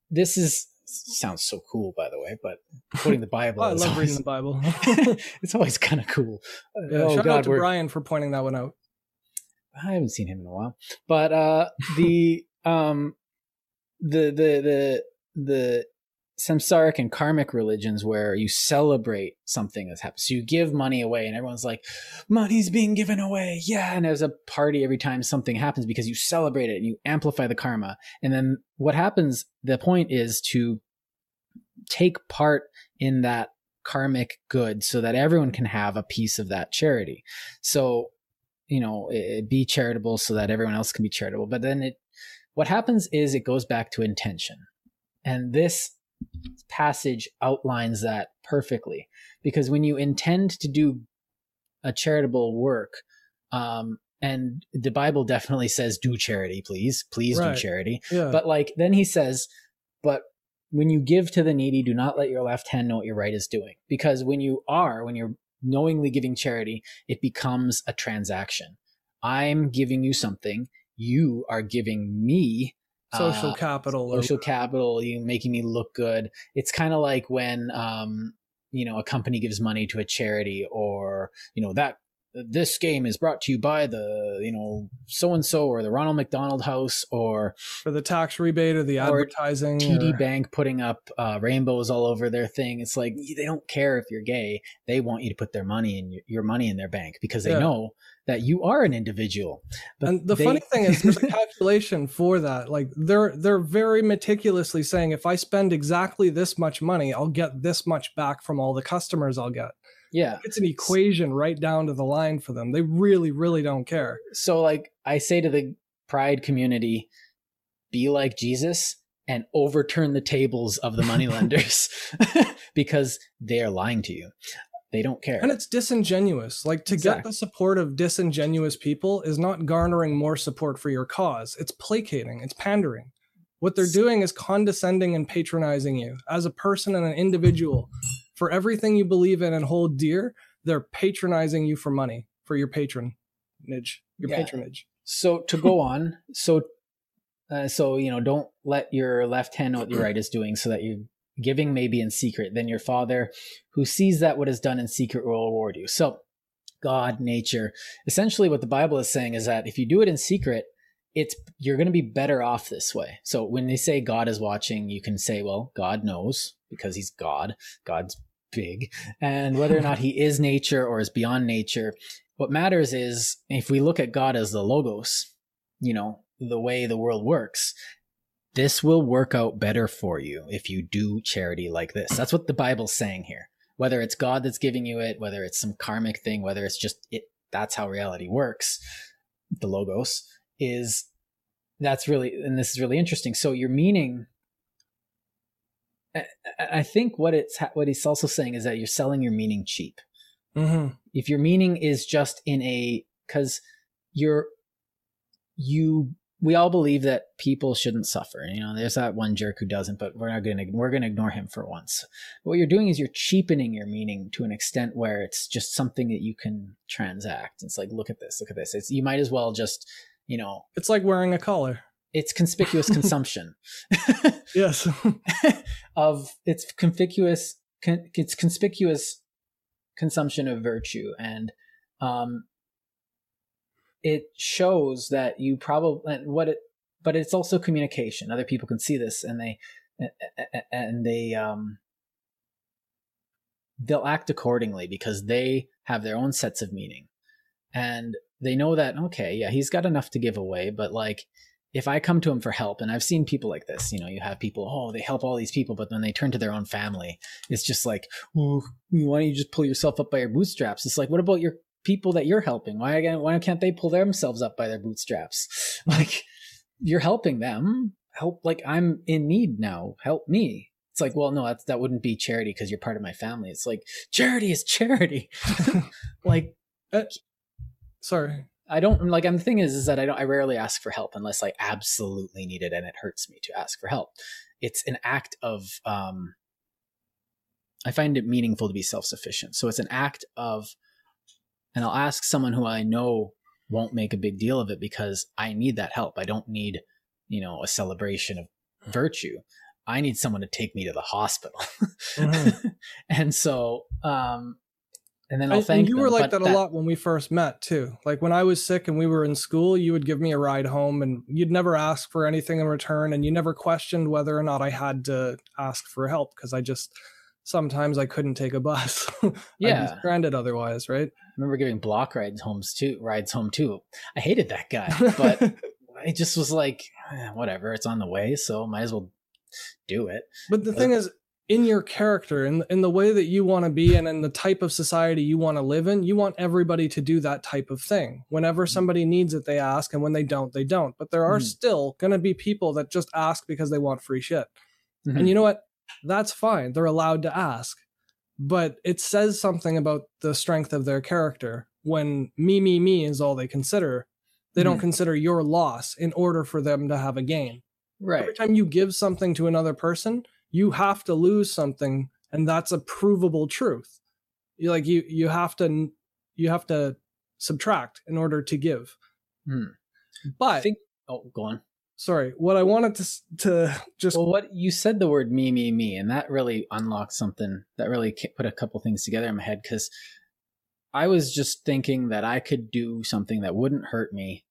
this is sounds so cool by the way but quoting the bible oh, i love always, reading the bible. it's always kind of cool. Yeah, oh, shout God, out to brian for pointing that one out i haven't seen him in a while but uh the um the the the the samsaric and karmic religions where you celebrate something that's happened. So you give money away and everyone's like, money's being given away. Yeah. And there's a party every time something happens because you celebrate it and you amplify the karma. And then what happens, the point is to take part in that karmic good so that everyone can have a piece of that charity. So, you know, be charitable so that everyone else can be charitable. But then it what happens is it goes back to intention. And this passage outlines that perfectly because when you intend to do a charitable work, um, and the Bible definitely says, do charity, please, please right. do charity. Yeah. But like, then he says, but when you give to the needy, do not let your left hand know what your right is doing. Because when you are, when you're knowingly giving charity, it becomes a transaction. I'm giving you something you are giving me social uh, capital social capital you making me look good it's kind of like when um you know a company gives money to a charity or you know that this game is brought to you by the you know so and so or the Ronald McDonald House or for the tax rebate or the advertising TD or... Bank putting up uh, rainbows all over their thing. It's like they don't care if you're gay; they want you to put their money in your, your money in their bank because they yeah. know that you are an individual. But and the they... funny thing is, there's a calculation for that. Like they're they're very meticulously saying, if I spend exactly this much money, I'll get this much back from all the customers I'll get. Yeah. It's an equation right down to the line for them. They really, really don't care. So, like, I say to the pride community, be like Jesus and overturn the tables of the moneylenders because they are lying to you. They don't care. And it's disingenuous. Like to exactly. get the support of disingenuous people is not garnering more support for your cause. It's placating, it's pandering. What they're doing is condescending and patronizing you as a person and an individual for everything you believe in and hold dear, they're patronizing you for money, for your patronage, your yeah. patronage. So to go on, so uh, so you know, don't let your left hand know what your right is doing, so that you giving maybe in secret. Then your Father, who sees that what is done in secret, will reward you. So God, nature, essentially, what the Bible is saying is that if you do it in secret, it's you're going to be better off this way. So when they say God is watching, you can say, well, God knows because he's God. God's big. And whether or not he is nature or is beyond nature, what matters is if we look at God as the logos, you know, the way the world works, this will work out better for you if you do charity like this. That's what the Bible's saying here. Whether it's God that's giving you it, whether it's some karmic thing, whether it's just it, that's how reality works. The logos is that's really, and this is really interesting. So your meaning I think what it's what he's also saying is that you're selling your meaning cheap. Mm-hmm. If your meaning is just in a because you're you we all believe that people shouldn't suffer. You know, there's that one jerk who doesn't, but we're not going to we're going to ignore him for once. What you're doing is you're cheapening your meaning to an extent where it's just something that you can transact. It's like, look at this, look at this. It's you might as well just, you know, it's like wearing a collar. It's conspicuous consumption. yes. of it's conspicuous con, it's conspicuous consumption of virtue and um it shows that you probably what it but it's also communication other people can see this and they and they um they'll act accordingly because they have their own sets of meaning and they know that okay yeah he's got enough to give away but like if i come to him for help and i've seen people like this you know you have people oh they help all these people but then they turn to their own family it's just like why don't you just pull yourself up by your bootstraps it's like what about your people that you're helping? Why again? Why can't they pull themselves up by their bootstraps? Like you're helping them. Help. Like I'm in need now. Help me. It's like, well, no, that that wouldn't be charity because you're part of my family. It's like charity is charity. like, uh, sorry, I don't like. And the thing is, is that I don't. I rarely ask for help unless I absolutely need it, and it hurts me to ask for help. It's an act of. um I find it meaningful to be self sufficient. So it's an act of and I'll ask someone who I know won't make a big deal of it because I need that help. I don't need, you know, a celebration of virtue. I need someone to take me to the hospital. Mm-hmm. and so, um, and then I'll thank and you them, were like that a lot when we first met too. Like when I was sick and we were in school, you would give me a ride home and you'd never ask for anything in return and you never questioned whether or not I had to ask for help because I just sometimes I couldn't take a bus. yeah, stranded otherwise, right? I remember giving block rides homes too, rides home too. I hated that guy, but I just was like, eh, whatever, it's on the way, so might as well do it. But the but, thing is, in your character, in in the way that you want to be, and in the type of society you want to live in, you want everybody to do that type of thing. Whenever mm-hmm. somebody needs it, they ask, and when they don't, they don't. But there are mm. still going to be people that just ask because they want free shit. Mm-hmm. And you know what? that's fine. They're allowed to ask. But it says something about the strength of their character when me, me, me is all they consider. They mm. don't consider your loss in order for them to have a gain. Right. Every time you give something to another person, you have to lose something, and that's a provable truth. You like you you have to you have to subtract in order to give. Hmm. But think, oh, go on sorry what i wanted to to just well what you said the word me me me and that really unlocked something that really put a couple things together in my head because i was just thinking that i could do something that wouldn't hurt me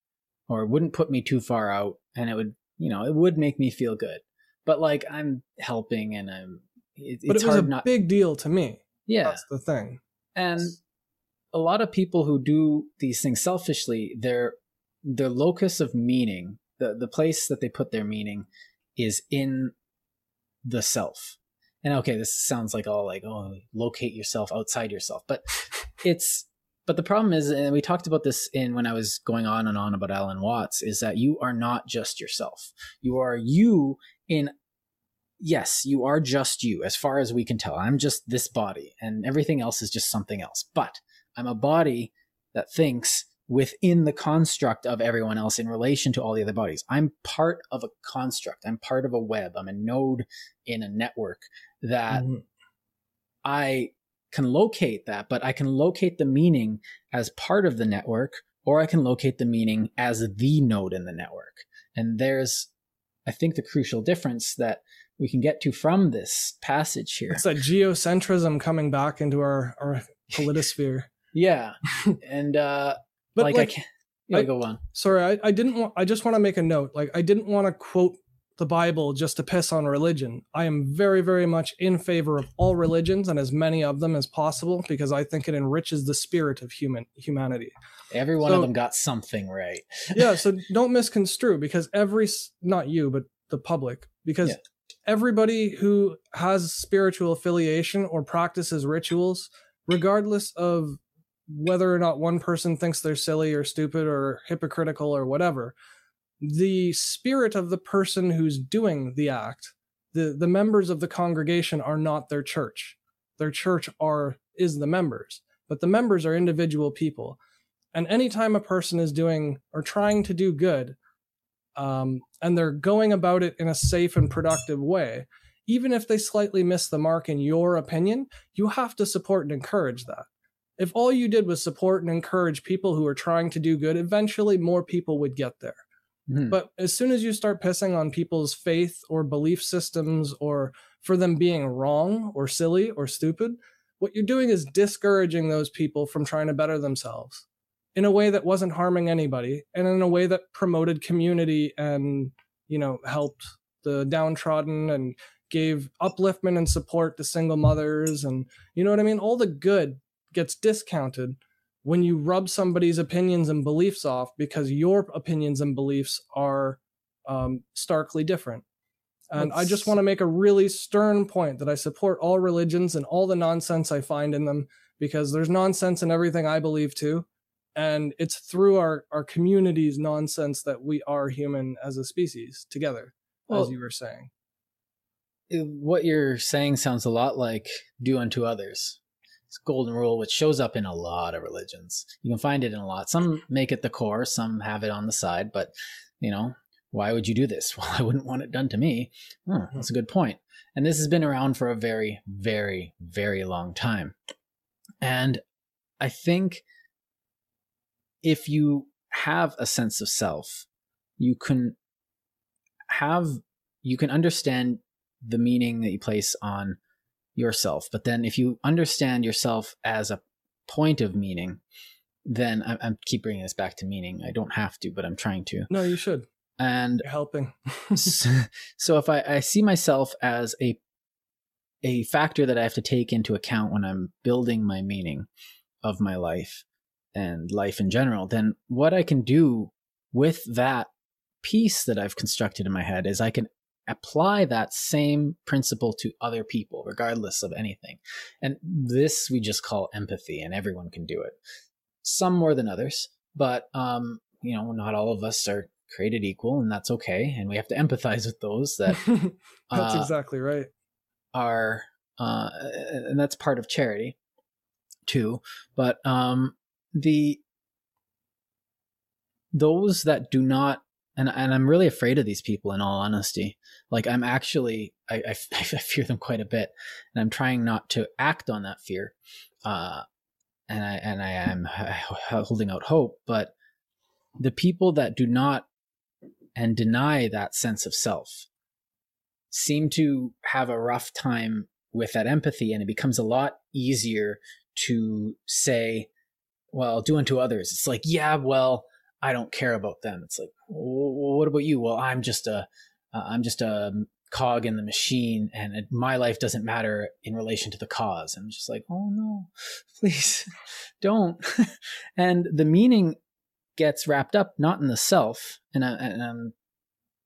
or wouldn't put me too far out and it would you know it would make me feel good but like i'm helping and i'm it, but it was a not... big deal to me. Yeah. That's the thing. And a lot of people who do these things selfishly their their locus of meaning the the place that they put their meaning is in the self. And okay this sounds like all like oh locate yourself outside yourself but it's but the problem is and we talked about this in when i was going on and on about alan watts is that you are not just yourself. You are you in yes you are just you as far as we can tell i'm just this body and everything else is just something else but i'm a body that thinks within the construct of everyone else in relation to all the other bodies. I'm part of a construct. I'm part of a web. I'm a node in a network that mm-hmm. I can locate that, but I can locate the meaning as part of the network, or I can locate the meaning as the node in the network. And there's, I think, the crucial difference that we can get to from this passage here. It's that geocentrism coming back into our, our politosphere. yeah. and uh, but like, like I can't. Yeah, I, go on. Sorry, I, I didn't want. I just want to make a note. Like I didn't want to quote the Bible just to piss on religion. I am very, very much in favor of all religions and as many of them as possible because I think it enriches the spirit of human humanity. Every one so, of them got something right. yeah, so don't misconstrue because every not you but the public because yeah. everybody who has spiritual affiliation or practices rituals regardless of whether or not one person thinks they're silly or stupid or hypocritical or whatever, the spirit of the person who's doing the act the the members of the congregation are not their church. Their church are is the members, but the members are individual people. And anytime a person is doing or trying to do good, um, and they're going about it in a safe and productive way, even if they slightly miss the mark in your opinion, you have to support and encourage that. If all you did was support and encourage people who are trying to do good, eventually more people would get there. Mm-hmm. But as soon as you start pissing on people's faith or belief systems or for them being wrong or silly or stupid, what you're doing is discouraging those people from trying to better themselves in a way that wasn't harming anybody and in a way that promoted community and, you know, helped the downtrodden and gave upliftment and support to single mothers and you know what I mean? All the good gets discounted when you rub somebody's opinions and beliefs off because your opinions and beliefs are um, starkly different. And That's... I just want to make a really stern point that I support all religions and all the nonsense I find in them because there's nonsense in everything I believe too. And it's through our, our community's nonsense that we are human as a species together, well, as you were saying. What you're saying sounds a lot like do unto others golden rule, which shows up in a lot of religions. You can find it in a lot. Some make it the core, some have it on the side, but you know, why would you do this? Well, I wouldn't want it done to me. Oh, that's a good point. And this has been around for a very, very, very long time. And I think if you have a sense of self, you can have, you can understand the meaning that you place on yourself. But then if you understand yourself as a point of meaning, then I, I keep bringing this back to meaning. I don't have to, but I'm trying to. No, you should. And You're helping. so, so if I, I see myself as a a factor that I have to take into account when I'm building my meaning of my life and life in general, then what I can do with that piece that I've constructed in my head is I can apply that same principle to other people, regardless of anything. And this we just call empathy, and everyone can do it. Some more than others, but um, you know, not all of us are created equal, and that's okay. And we have to empathize with those that. that's uh, exactly right. Are uh, and that's part of charity, too. But um, the those that do not and and I'm really afraid of these people. In all honesty, like I'm actually I, I, I fear them quite a bit, and I'm trying not to act on that fear. Uh, and I and I am holding out hope, but the people that do not and deny that sense of self seem to have a rough time with that empathy, and it becomes a lot easier to say, "Well, do unto others." It's like, yeah, well I don't care about them. It's like, well, what about you? Well, I'm just a, am uh, just a um, cog in the machine, and my life doesn't matter in relation to the cause. I'm just like, oh no, please don't. and the meaning gets wrapped up not in the self, and, I, and I'm,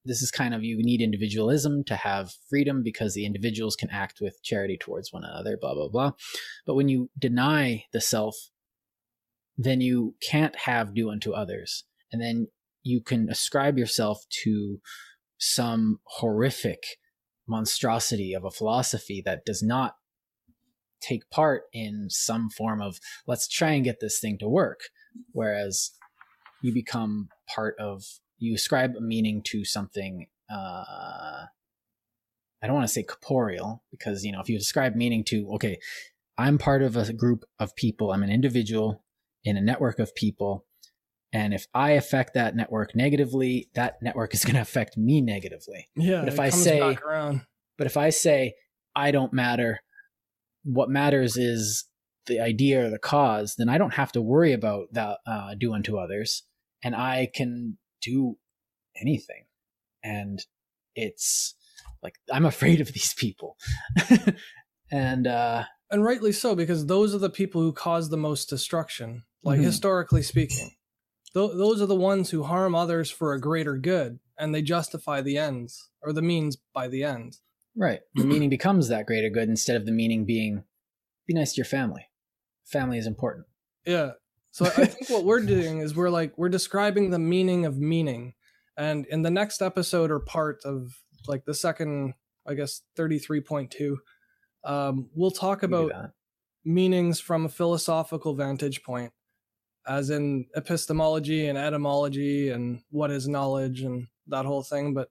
this is kind of you need individualism to have freedom because the individuals can act with charity towards one another, blah blah blah. But when you deny the self then you can't have do unto others. And then you can ascribe yourself to some horrific monstrosity of a philosophy that does not take part in some form of let's try and get this thing to work. Whereas you become part of, you ascribe a meaning to something. Uh, I don't want to say corporeal because, you know, if you ascribe meaning to, okay, I'm part of a group of people, I'm an individual in a network of people. And if I affect that network negatively, that network is going to affect me negatively. Yeah. But if I say, but if I say, I don't matter, what matters is the idea or the cause, then I don't have to worry about that, uh, do unto others. And I can do anything. And it's like, I'm afraid of these people. and, uh, and rightly so, because those are the people who cause the most destruction like mm-hmm. historically speaking. Th- those are the ones who harm others for a greater good, and they justify the ends or the means by the end. Right. The meaning becomes that greater good instead of the meaning being be nice to your family. Family is important. Yeah. So I think what we're doing is we're like we're describing the meaning of meaning. And in the next episode or part of like the second I guess 33.2. Um, we'll talk about meanings from a philosophical vantage point, as in epistemology and etymology and what is knowledge and that whole thing. But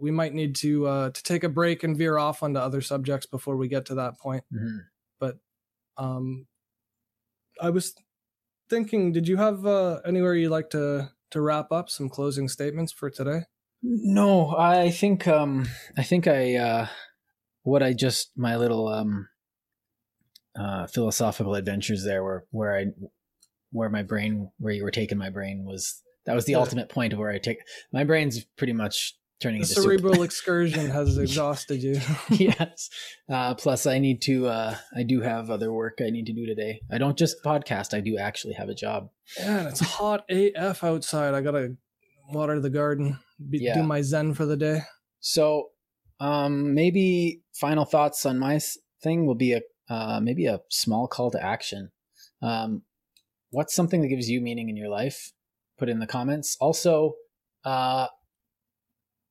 we might need to uh, to take a break and veer off onto other subjects before we get to that point. Mm-hmm. But um, I was thinking, did you have uh, anywhere you'd like to to wrap up some closing statements for today? No, I think um, I think I uh, what I just my little um, uh, philosophical adventures there were where I where my brain where you were taking my brain was that was the yeah. ultimate point of where I take my brain's pretty much turning the cerebral soup. excursion has exhausted you. yes. Uh, plus, I need to. Uh, I do have other work I need to do today. I don't just podcast. I do actually have a job. Yeah, it's hot AF outside. I gotta water the garden. Be, yeah. Do my zen for the day. So, um, maybe final thoughts on my thing will be a uh, maybe a small call to action. Um, what's something that gives you meaning in your life? Put in the comments. Also, uh,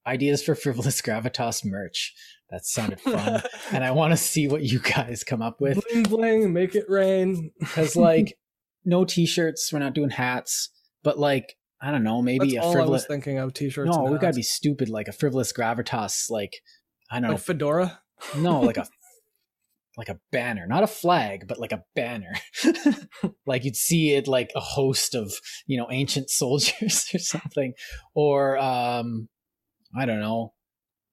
ideas for frivolous gravitas merch. That sounded fun, and I want to see what you guys come up with. Bling bling, make it rain. Because like, no t-shirts. We're not doing hats, but like, I don't know, maybe That's a frivolous. thinking of t-shirts. No, we gotta be stupid. Like a frivolous gravitas. Like, I don't like know, fedora. No, like a like a banner, not a flag, but like a banner. like you'd see it like a host of, you know, ancient soldiers or something. Or um I don't know.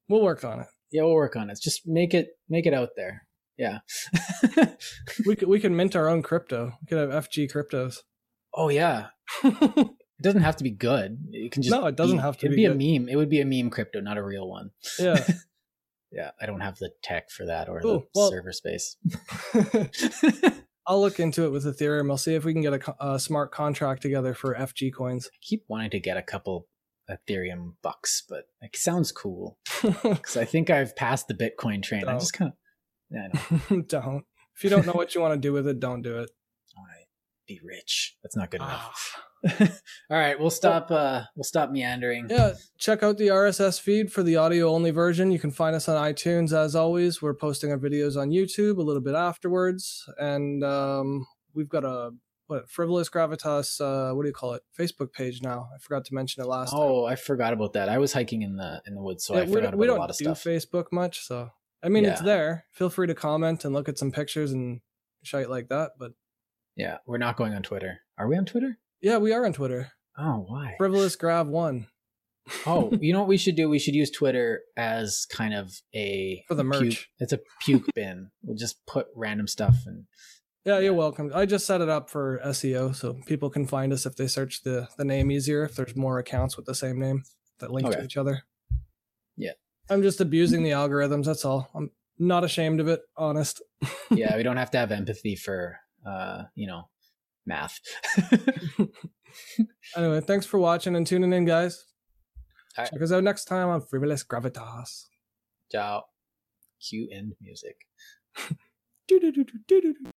We'll work on it. Yeah, we'll work on it. Just make it make it out there. Yeah. we could we can mint our own crypto. We could have FG cryptos. Oh yeah. it doesn't have to be good. It can just No, it doesn't be, have to it'd be, be a meme. It would be a meme crypto, not a real one. Yeah. Yeah, I don't have the tech for that or Ooh, the well, server space. I'll look into it with Ethereum. I'll see if we can get a, a smart contract together for FG coins. I keep wanting to get a couple Ethereum bucks, but it sounds cool because I think I've passed the Bitcoin train. I just kind of, yeah, don't. If you don't know what you want to do with it, don't do it. I want to be rich. That's not good enough. Ah. All right, we'll stop. Uh, we'll stop meandering. Yeah, check out the RSS feed for the audio only version. You can find us on iTunes as always. We're posting our videos on YouTube a little bit afterwards, and um, we've got a what frivolous gravitas uh what do you call it facebook page now i forgot to mention it last oh time. i forgot about that i was hiking in the in the woods so yeah, i forgot about we don't a lot of do stuff facebook much so i mean yeah. it's there feel free to comment and look at some pictures and shite like that but yeah we're not going on twitter are we on twitter yeah we are on twitter oh why frivolous grav one oh, you know what we should do? We should use Twitter as kind of a for the merch. Puke, it's a puke bin. We'll just put random stuff and yeah, you're welcome. I just set it up for SEO so people can find us if they search the the name easier. If there's more accounts with the same name that link okay. to each other. Yeah, I'm just abusing the algorithms. That's all. I'm not ashamed of it. Honest. yeah, we don't have to have empathy for uh, you know, math. anyway, thanks for watching and tuning in, guys. Right. Check us out next time on Frivolous Gravitas. Ciao. Cue end music.